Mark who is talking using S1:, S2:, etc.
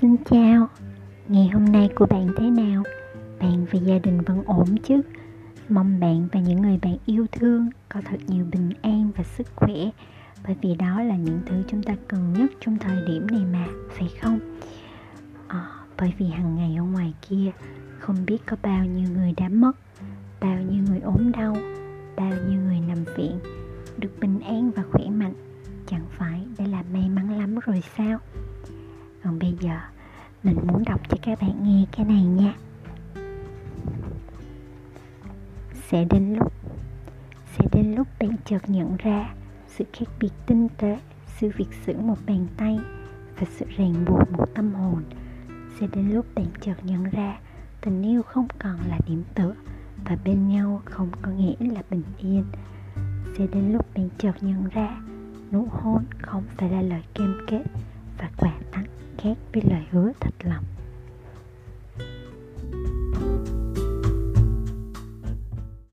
S1: xin chào Ngày hôm nay của bạn thế nào? Bạn và gia đình vẫn ổn chứ? Mong bạn và những người bạn yêu thương có thật nhiều bình an và sức khỏe Bởi vì đó là những thứ chúng ta cần nhất trong thời điểm này mà, phải không? À, bởi vì hàng ngày ở ngoài kia không biết có bao nhiêu người đã mất Bao nhiêu người ốm đau Bao nhiêu người nằm viện Được bình an và khỏe mạnh Chẳng phải đây là may mắn lắm rồi sao? Còn bây giờ mình muốn đọc cho các bạn nghe cái này nha. Sẽ đến lúc, sẽ đến lúc bạn chợt nhận ra sự khác biệt tinh tế sự việc xử một bàn tay và sự ràng buộc một tâm hồn. Sẽ đến lúc bạn chợt nhận ra tình yêu không còn là điểm tựa và bên nhau không có nghĩa là bình yên. Sẽ đến lúc bạn chợt nhận ra nụ hôn không phải là lời cam kết và quà tặng khác với lời hứa thật lòng.